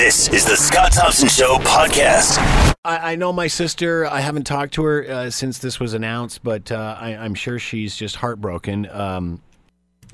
This is the Scott Thompson Show podcast. I, I know my sister. I haven't talked to her uh, since this was announced, but uh, I, I'm sure she's just heartbroken. Um,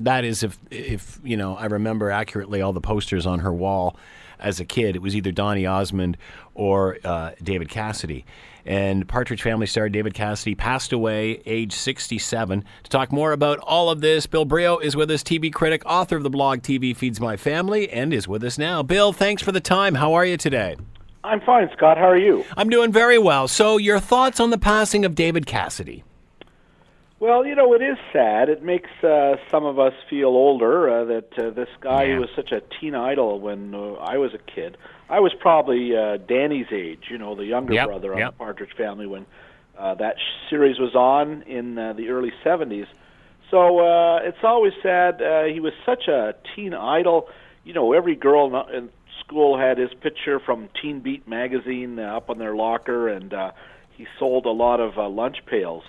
that is, if if you know, I remember accurately all the posters on her wall as a kid. It was either Donny Osmond or uh, David Cassidy. And Partridge Family star David Cassidy passed away, age 67. To talk more about all of this, Bill Brioux is with us, TV critic, author of the blog TV Feeds My Family, and is with us now. Bill, thanks for the time. How are you today? I'm fine, Scott. How are you? I'm doing very well. So, your thoughts on the passing of David Cassidy? Well, you know, it is sad. It makes uh, some of us feel older uh, that uh, this guy Yeah. who was such a teen idol when uh, I was a kid. I was probably uh, Danny's age, you know, the younger Yep, brother on yep. the Partridge Family when uh, that sh- series was on in uh, the early 70s. So uh, it's always sad. Uh, he was such a teen idol. You know, every girl in- school had his picture from Teen Beat magazine uh, up on their locker, and uh, he sold a lot of uh, lunch pails.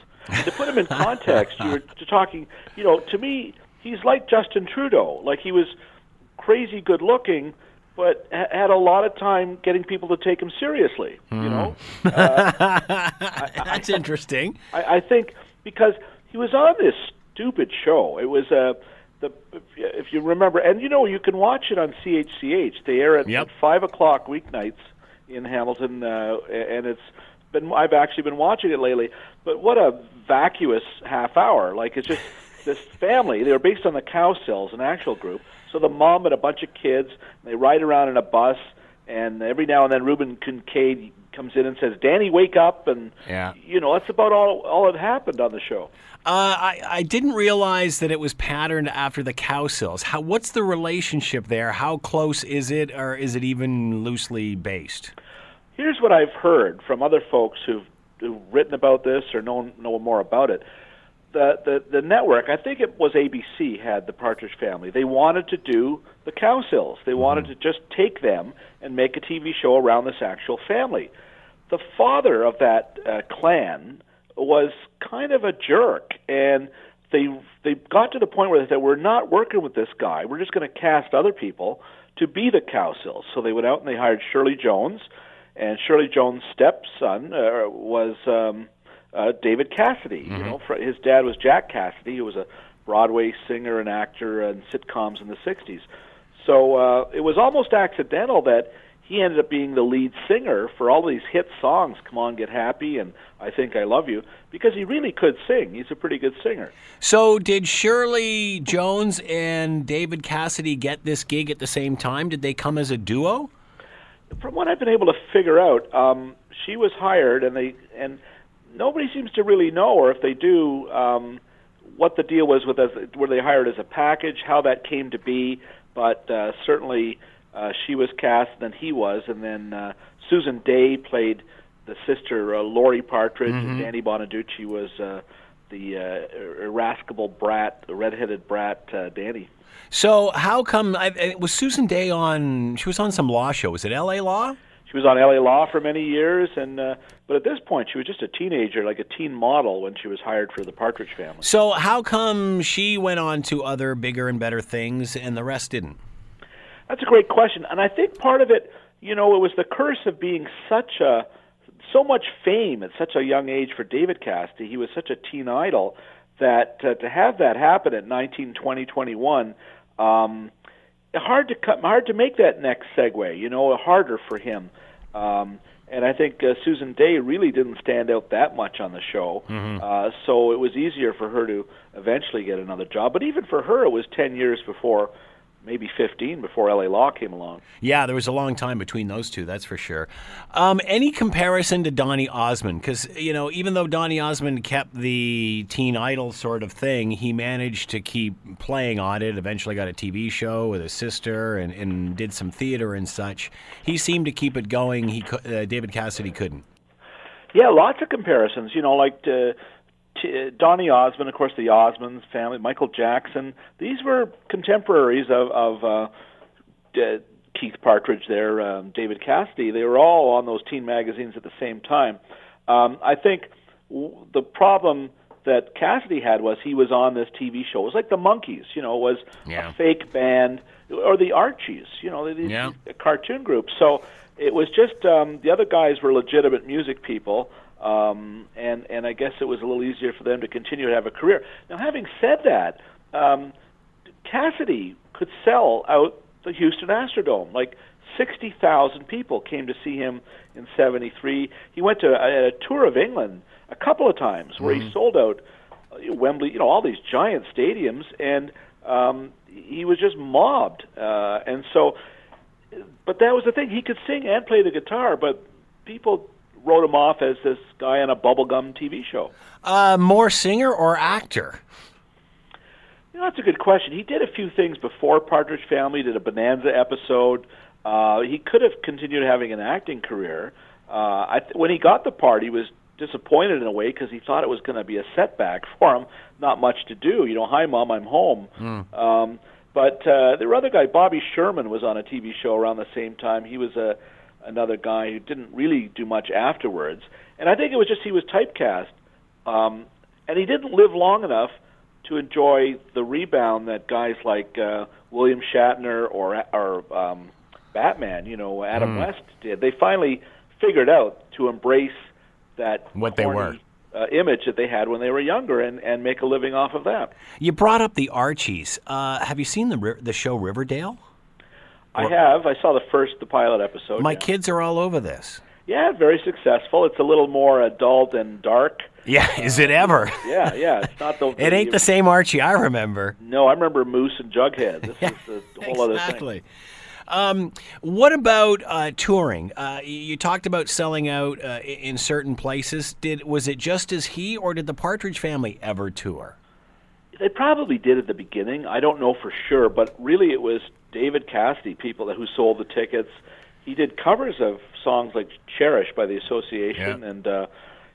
To put him in context, you were t- talking. You know, to me, he's like Justin Trudeau. Like he was crazy good looking, but ha- had a lot of time getting people to take him seriously. You know, That's interesting. I, I think because he was on this stupid show. It was uh, the if you- if you remember, and you know you can watch it on CHCH. They air it Yep. at five o'clock weeknights in Hamilton, uh, and it's been I've actually been watching it lately. But what a vacuous half hour! Like it's just this family. They were based on the Cowsills, an actual group. So the mom and a bunch of kids. They ride around in a bus, and every now and then Reuben Kincaid comes in and says, "Danny, wake up!" And Yeah. you know that's about all all that happened on the show. Uh, I, I didn't realize that it was patterned after the Cowsills. How, what's the relationship there? How close is it, or is it even loosely based? Here's what I've heard from other folks who've, who've written about this or know know more about it. The, the the network, I think it was ABC, had the Partridge Family. They wanted to do the Cowsills. They wanted to just take them and make a TV show around this actual family. The father of that uh, clan was kind of a jerk, and they they got to the point where they said, "We're not working with this guy. We're just going to cast other people to be the Cowsills." So they went out and they hired Shirley Jones, and Shirley Jones' stepson uh, was um, uh, David Cassidy. You know, fr- his dad was Jack Cassidy, who was a Broadway singer and actor and sitcoms in the '60s. So uh, it was almost accidental that he ended up being the lead singer for all these hit songs, "Come On, Get Happy" and "I Think I Love You," because he really could sing. He's a pretty good singer. So, did Shirley Jones and David Cassidy get this gig at the same time? Did they come as a duo? From what I've been able to figure out, um, she was hired, and they and nobody seems to really know, or if they do, um, what the deal was with us. Were they hired as a package? How that came to be? But uh, certainly, uh, she was cast, and then he was, and then uh, Susan Dey played the sister uh, Laurie Partridge, and Danny Bonaduce was uh, the uh, irascible brat, the redheaded brat, uh, Danny. So, how come I, was Susan Dey on? She was on some law show. Was it L.A. Law? She was on LA Law for many years, and uh, but at this point, she was just a teenager, like a teen model, when she was hired for the Partridge Family. So, how come she went on to other bigger and better things, and the rest didn't? That's a great question, and I think part of it, you know, it was the curse of being such a so much fame at such a young age for David Cassidy. He was such a teen idol that uh, to have that happen at 19, 20, 21, um, hard to cut, hard to make that next segue. You know, harder for him. Um, and I think uh, Susan Dey really didn't stand out that much on the show, uh, so it was easier for her to eventually get another job. But even for her, it was ten years before, maybe fifteen before LA Law came along. Yeah, there was a long time between those two, that's for sure. Um, any comparison to Donny Osmond? Because, you know, even though Donny Osmond kept the teen idol sort of thing, he managed to keep playing on it, eventually got a TV show with his sister and, and did some theater and such. He seemed to keep it going. He uh, David Cassidy couldn't. Yeah, lots of comparisons. You know, like uh, t- Donny Osmond, of course, the Osmonds family, Michael Jackson. These were contemporaries of, of uh, D- Keith Partridge, there, um, David Cassidy. They were all on those teen magazines at the same time. Um, I think w- the problem that Cassidy had was he was on this TV show. It was like the Monkees, you know, it was Yeah. a fake band, or the Archies, you know, these Yeah. cartoon groups. So it was just um, the other guys were legitimate music people, um, and and I guess it was a little easier for them to continue to have a career. Now, having said that, um, Cassidy could sell out the Houston Astrodome. Like 60,000 people came to see him in 73. He went to a, a tour of England a couple of times where he sold out uh, Wembley, you know, all these giant stadiums, and um, he was just mobbed. Uh, and so, but that was the thing. He could sing and play the guitar, but people wrote him off as this guy on a bubblegum TV show. Uh, more singer or actor? You know, that's a good question. He did a few things before Partridge Family. Did a Bonanza episode. Uh, he could have continued having an acting career. Uh, I th- when he got the part, he was disappointed in a way because he thought it was going to be a setback for him. Not much to do. You know, hi mom, I'm home. Um, but uh, the other guy, Bobby Sherman, was on a TV show around the same time. He was a another guy who didn't really do much afterwards. And I think it was just he was typecast, um, and he didn't live long enough to enjoy the rebound that guys like uh, William Shatner or or um, Batman, you know, Adam West did. They finally figured out to embrace that What they were. Uh, image that they had when they were younger and, and make a living off of that. You brought up the Archies. Uh, have you seen the the show Riverdale? I have. I saw the first, the pilot episode. My yeah. kids are all over this. Yeah, very successful. It's a little more adult and dark. Yeah, is it ever? Yeah, yeah. It's not the. It ain't the same Archie I remember. No, I remember Moose and Jughead. This is a whole other thing. Exactly. Um, what about uh, touring? Uh, you you talked about selling out uh, in certain places. Did was it just as he, or did the Partridge Family ever tour? They probably did at the beginning. I don't know for sure, but really it was David Cassidy, people that who sold the tickets. He did covers of songs like "Cherish" by the Association, Yeah. and uh,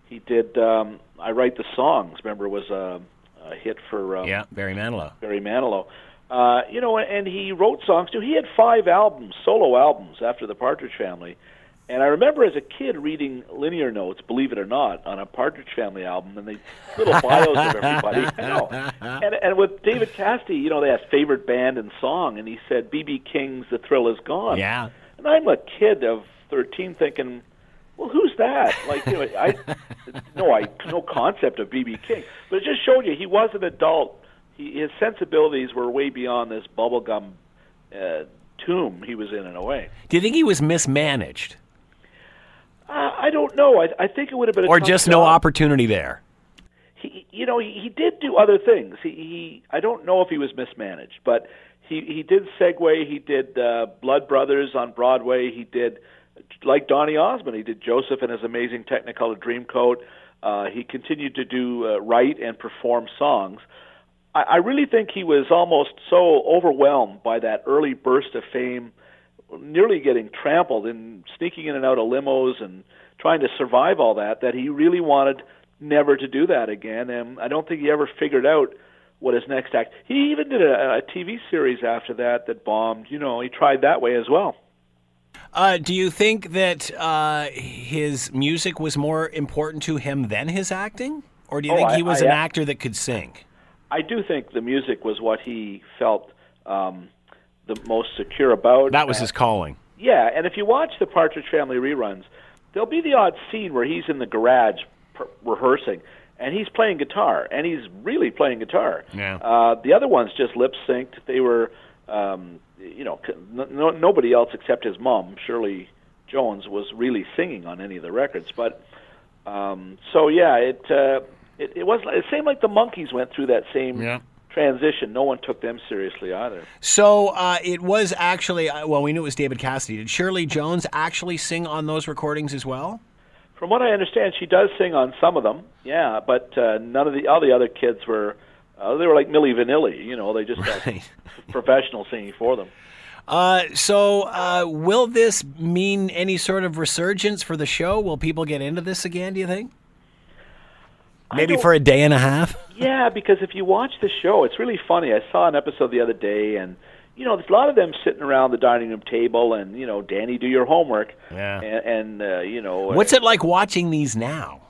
he did um, "I Write the Songs." Remember, was a, a hit for um, Yeah, Barry Manilow. Barry Manilow. Uh, you know, and he wrote songs too. He had five albums, solo albums, after the Partridge Family. And I remember as a kid reading linear notes, believe it or not, on a Partridge Family album, and the little bios of everybody. I know. And, and with David Cassidy, you know, they had favorite band and song, and he said B.B. King's "The Thrill Is Gone." Yeah. And I'm a kid of 13 thinking, well, who's that? Like, you know, I no, I no concept of BB King, but it just showed you he was an adult. He, his sensibilities were way beyond this bubblegum uh, tomb he was in, in a way. Do you think he was mismanaged, I don't know. I, I think it would have been a or just no job. opportunity there? he you know he, he did do other things he, he i don't know if he was mismanaged but he he did segue he did uh blood brothers on broadway he did like donny osmond he did joseph and his amazing technicolor dreamcoat uh he continued to do uh, write and perform songs I, I really think he was almost so overwhelmed by that early burst of fame nearly getting trampled and sneaking in and out of limos and trying to survive all that that he really wanted never to do that again. And I don't think he ever figured out what his next act he even did a, a TV series after that that bombed. You know he tried that way as well. Uh, do you think that uh, his music was more important to him than his acting, or do you Oh, think I- he was I- an actor that could sing? I do think the music was what he felt um, the most secure about That was his calling. Yeah, and if you watch the Partridge Family reruns, there'll be the odd scene where he's in the garage per- rehearsing, and he's playing guitar, and he's really playing guitar. Yeah. Uh, the other ones just lip synced. They were, um, you know, no, nobody else except his mom, Shirley Jones, was really singing on any of the records. But um, so yeah, it, uh, it it was seemed like the Monkees went through that same Yeah. Transition. No one took them seriously either. So uh, it was actually uh, well, we knew it was David Cassidy. Did Shirley Jones actually sing on those recordings as well? From what I understand, she does sing on some of them. Yeah, but uh, none of the all the other kids were. Uh, they were like Milli Vanilli, you know. They just had Right. professional singing for them. Uh, so uh, will this mean any sort of resurgence for the show? Will people get into this again? Do you think? Maybe for a day and a half. Yeah, because if you watch the show, it's really funny. I saw an episode the other day, and you know, there's a lot of them sitting around the dining room table, and you know, Danny, do your homework. Yeah. And, and uh, you know, What's it like watching these now?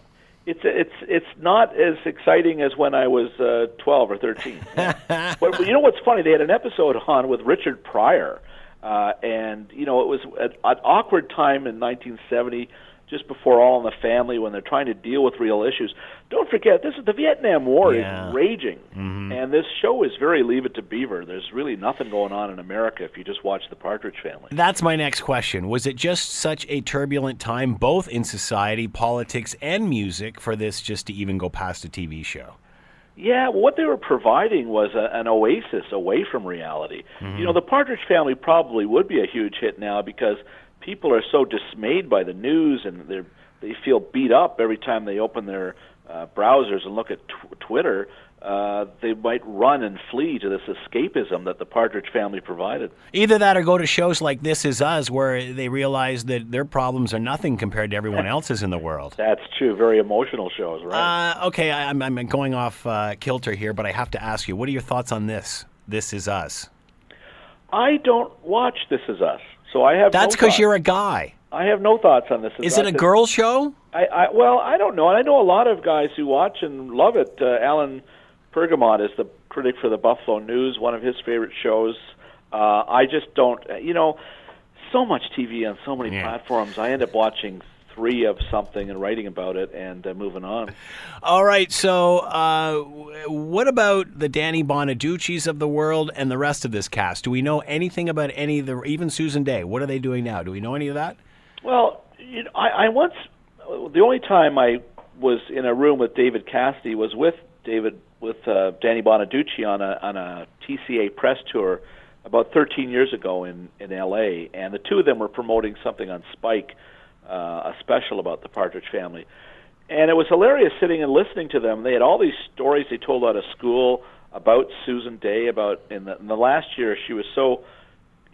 it's it's it's not as exciting as when I was uh, 12 or 13. but, but you know what's funny? They had an episode on with Richard Pryor, uh, and you know it was an, an awkward time in 1970 just before All in the Family when they're trying to deal with real issues. Don't forget, this is the Vietnam War Yeah. is raging, mm-hmm. and this show is very Leave It to Beaver. There's really nothing going on in America if you just watch The Partridge Family. That's my next question. Was it just such a turbulent time, both in society, politics, and music, for this just to even go past a TV show? Yeah, what they were providing was a, an oasis away from reality. Mm-hmm. You know, the Partridge Family probably would be a huge hit now because people are so dismayed by the news and they they feel beat up every time they open their uh, browsers and look at tw- Twitter. Uh, they might run and flee to this escapism that the Partridge Family provided. Either that or go to shows like This Is Us, where they realize that their problems are nothing compared to everyone else's in the world. That's true. Very emotional shows, right? Uh, okay, I, I'm, I'm going off uh, kilter here, but I have to ask you what are your thoughts on this? This Is Us. I don't watch This Is Us, so I have. That's because thoughts. you're a guy. I have no thoughts on This Is, Is it a girl show? I, I well, I don't know, and I know a lot of guys who watch and love it. Uh, Alan Pergament is the critic for the Buffalo News, one of his favorite shows. Uh, I just don't, uh, you know, so much TV on so many Yeah. platforms. I end up watching three of something and writing about it and uh, moving on. All right, so uh, what about the Danny Bonaduce's of the world and the rest of this cast? Do we know anything about any of the, even Susan Dey? What are they doing now? Do we know any of that? Well, you know, I, I once the only time I was in a room with David Cassidy was with David with uh, Danny Bonaduce on a on a TCA press tour about 13 years ago in in L.A. and the two of them were promoting something on Spike, uh, a special about the Partridge Family, and it was hilarious sitting and listening to them. They had all these stories they told out of school about Susan Dey about in the, in the last year she was so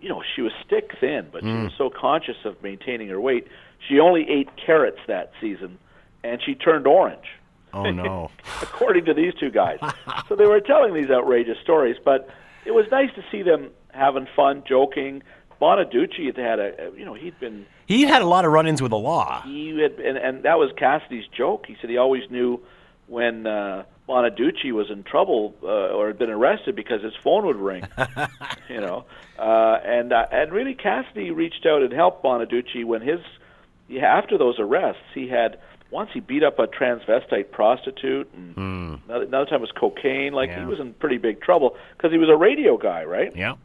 you know, she was stick thin, but she was so conscious of maintaining her weight. She only ate carrots that season, and she turned orange, Oh, no. according to these two guys. so they were telling these outrageous stories, but it was nice to see them having fun, joking. Bonaduce had had a, you know, he'd been he had a lot of run ins with the law. he had, and, and that was Cassidy's joke. He said he always knew when uh, Bonaduce was in trouble uh, or had been arrested because his phone would ring. you know, uh, and uh, and really Cassidy reached out and helped Bonaduce when his yeah, after those arrests he had once he beat up a transvestite prostitute and another, another time was cocaine. Like Yeah. he was in pretty big trouble because he was a radio guy, right? Yeah.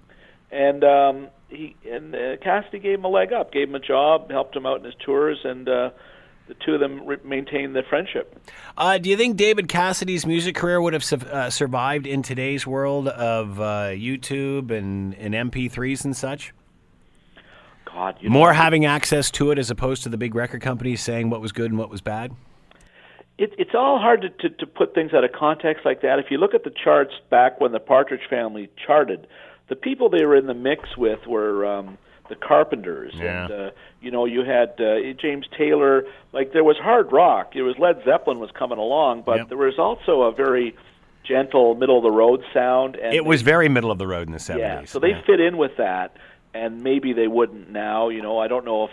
and um, he and uh, Cassidy gave him a leg up, gave him a job, helped him out in his tours, and uh, the two of them re- maintained their friendship. Uh, do you think David Cassidy's music career would have su- uh, survived in today's world of uh, YouTube and, and MP3s and such? God, you More know, having access to it as opposed to the big record companies saying what was good and what was bad? it, it's all hard to, to to put things out of context like that. If you look at the charts back when the Partridge Family charted, the people they were in the mix with were. Um, the Carpenters, Yeah. and uh, you know you had uh, James Taylor. Like there was hard rock. It was Led Zeppelin was coming along, but Yep. there was also a very gentle, middle of the road sound. And It was very middle of the road in the 70s. Yeah, so they fit in with that, and maybe they wouldn't now. You know, I don't know if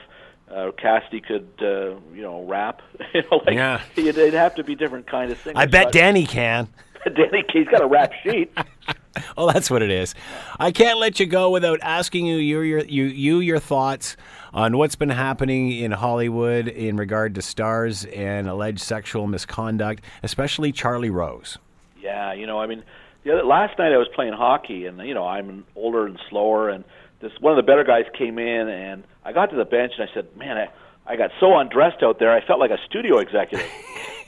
uh, Cassidy could, uh, you know, rap. you know, like Yeah. it'd, they'd have to be different kind of singers. I bet Danny can. Danny, he's got a rap sheet. Oh, that's what it is. I can't let you go without asking you your, your you you your thoughts on what's been happening in Hollywood in regard to stars and alleged sexual misconduct, especially Charlie Rose. yeah, you know, I mean, the other, last night I was playing hockey, and you know, I'm older and slower, and this one of the better guys came in, and I got to the bench, and I said, "Man, I, I got so undressed out there, I felt like a studio executive."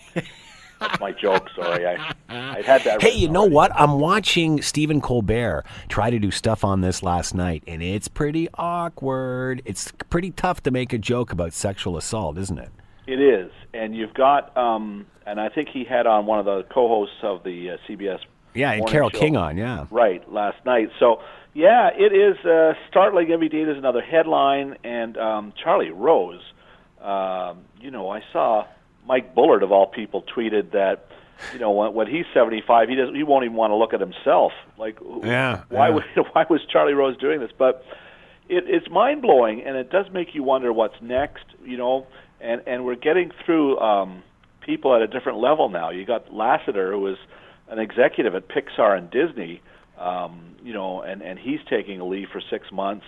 That's my joke. Sorry, I I had that. Hey, you know already. what? I'm watching Stephen Colbert try to do stuff on this last night, and it's pretty awkward. It's pretty tough to make a joke about sexual assault, isn't it? It is, and you've got, um, and I think he had on one of the co-hosts of the uh, CBS. Yeah, and Carol show. King on, yeah. Right last night. So yeah, it is uh, startling every day. There's another headline, and um, Charlie Rose. Um, you know, I saw Mike Bullard of all people tweeted that. You know, when, when he's 75, he doesn't. He won't even want to look at himself. Like, Yeah, why yeah. would why was Charlie Rose doing this? But it, it's mind blowing, and it does make you wonder what's next. You know, and and we're getting through um, people at a different level now. You got Lasseter, who was an executive at Pixar and Disney, um, you know, and and he's taking a leave for six months.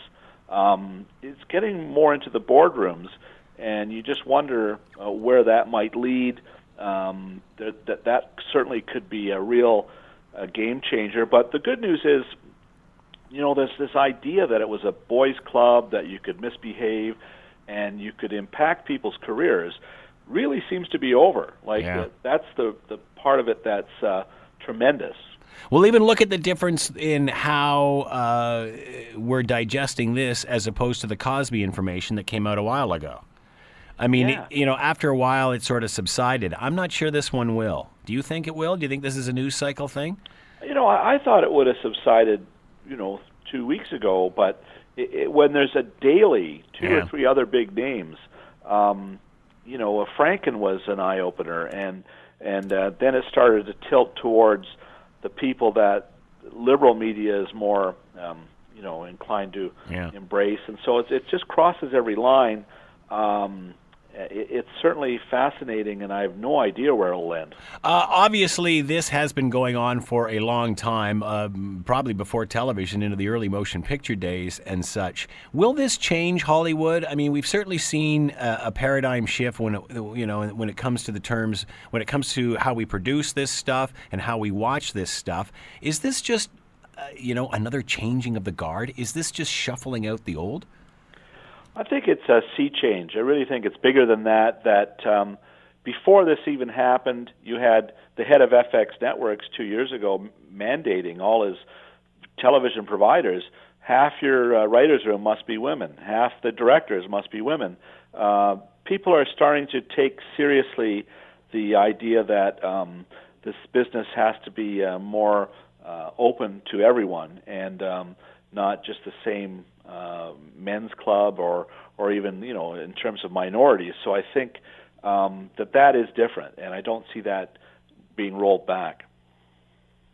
Um, it's getting more into the boardrooms, and you just wonder uh, where that might lead. Um, that, that that certainly could be a real uh, game changer. But the good news is, you know, there's this idea that it was a boys' club that you could misbehave and you could impact people's careers really seems to be over. Like Yeah. the, that's the the part of it that's uh, tremendous. We'll even look at the difference in how uh, we're digesting this as opposed to the Cosby information that came out a while ago. I mean, Yeah. you know, after a while it sort of subsided. I'm not sure this one will. Do you think it will? Do you think this is a news cycle thing? You know, I, I thought it would have subsided, you know, two weeks ago. But it, it, when there's a daily two Yeah. or three other big names, um, you know, Franken was an eye opener, and and uh, then it started to tilt towards the people that liberal media is more, um, you know, inclined to Yeah. embrace, and so it, it just crosses every line. Um, it, it's certainly fascinating, and I have no idea where it'll end. Uh, obviously, this has been going on for a long time, um, probably before television, into the early motion picture days and such. Will this change Hollywood? I mean, we've certainly seen a, a paradigm shift when it, you know when it comes to the terms, when it comes to how we produce this stuff and how we watch this stuff. Is this just, uh, you know, another changing of the guard? Is this just shuffling out the old? I think it's a sea change. I really think it's bigger than that. That um, before this even happened, you had the head of FX Networks two years ago mandating all his television providers half your uh, writers' room must be women, half the directors must be women. Uh, people are starting to take seriously the idea that um, this business has to be uh, more uh, open to everyone and um, not just the same uh, men's club or or even you know in terms of minorities. So I think um, that that is different, and I don't see that being rolled back.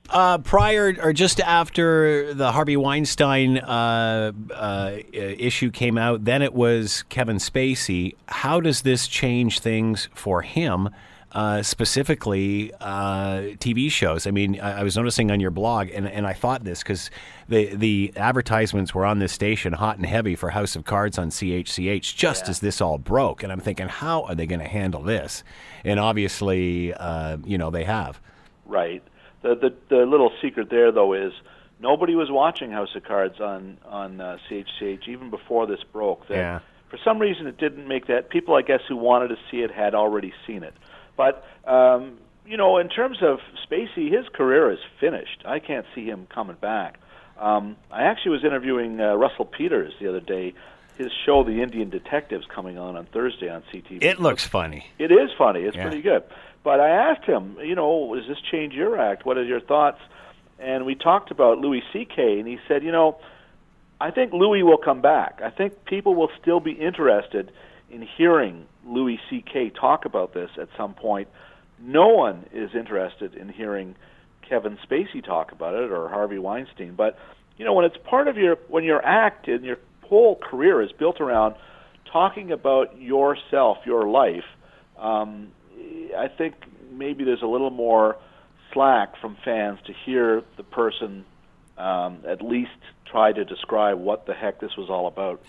Uh, prior or just after the Harvey Weinstein uh, uh, issue came out, then it was Kevin Spacey. How does this change things for him? Uh, specifically, uh, TV shows. I mean, I, I was noticing on your blog, and, and I thought this because the the advertisements were on this station, hot and heavy, for House of Cards on CHCH, just as this all broke. And I'm thinking, how are they going to handle this? And obviously, uh, you know, they have. Right. The, the the little secret there though is nobody was watching House of Cards on on uh, CHCH even before this broke. That Yeah. For some reason, it didn't make that. People, I guess, who wanted to see it had already seen it. But um, you know, in terms of Spacey, his career is finished. I can't see him coming back. Um, I actually was interviewing uh, Russell Peters the other day. His show, The Indian Detectives, coming on on Thursday on CTV. It looks funny. It is funny. It's Yeah. pretty good. But I asked him, you know, does this change your act? What are your thoughts? And we talked about Louis C.K. and he said, you know, I think Louis will come back. I think people will still be interested in hearing Louis C.K. talk about this at some point. No one is interested in hearing Kevin Spacey talk about it or Harvey Weinstein. But you know, when it's part of your when your act and your whole career is built around talking about yourself, your life, um, I think maybe there's a little more slack from fans to hear the person um, at least try to describe what the heck this was all about.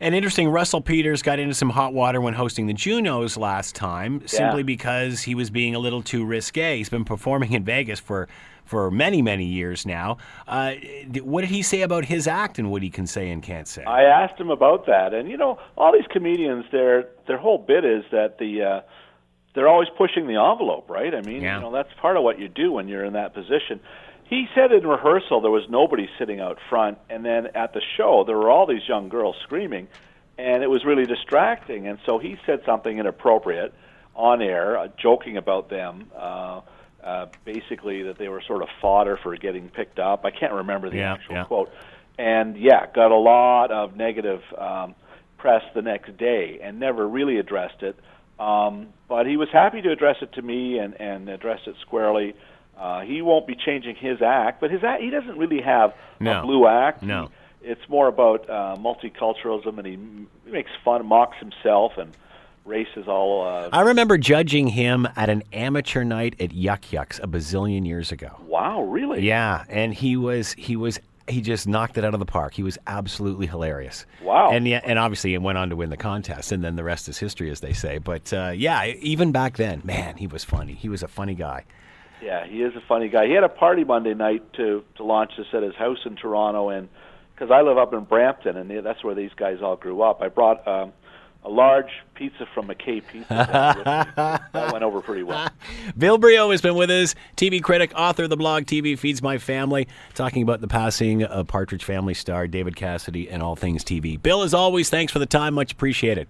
And interesting, Russell Peters got into some hot water when hosting the Junos last time, simply because he was being a little too risque. He's been performing in Vegas for for many many years now. Uh, what did he say about his act and what he can say and can't say? I asked him about that, and you know, all these comedians, their their whole bit is that the uh, they're always pushing the envelope, right? I mean, Yeah. you know, that's part of what you do when you're in that position. He said in rehearsal there was nobody sitting out front, and then at the show there were all these young girls screaming, and it was really distracting. And so he said something inappropriate on air, uh, joking about them. Uh, uh, basically, that they were sort of fodder for getting picked up. I can't remember the Yeah, actual yeah. quote. And yeah, got a lot of negative um, press the next day, and never really addressed it. Um, but he was happy to address it to me and, and address it squarely. Uh, he won't be changing his act, but his act, he doesn't really have No. a blue act. No. He- it's more about uh, multiculturalism, and he, he makes fun, mocks himself, and races all. Uh, I remember judging him at an amateur night at Yuk Yuk's a bazillion years ago. wow, really? Yeah, and he was he was he just knocked it out of the park. He was absolutely hilarious. Wow. And yeah, and obviously he went on to win the contest, and then the rest is history, as they say. But uh, yeah, even back then, man, he was funny. He was a funny guy. Yeah, he is a funny guy. He had a party Monday night to to launch this at his house in Toronto, and because I live up in Brampton, and that's where these guys all grew up. I brought um, a large pizza from McKay Pizza. down with me. that went over pretty well. Bill Brioux has been with us, TV critic, author of the blog TV Feeds My Family, talking about the passing of Partridge Family star David Cassidy and all things TV. Bill, as always, thanks for the time. Much appreciated.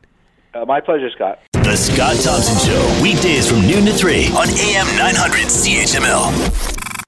Uh, my pleasure, Scott. The Scott Thompson Show, weekdays from noon to 3 on AM 900 CHML.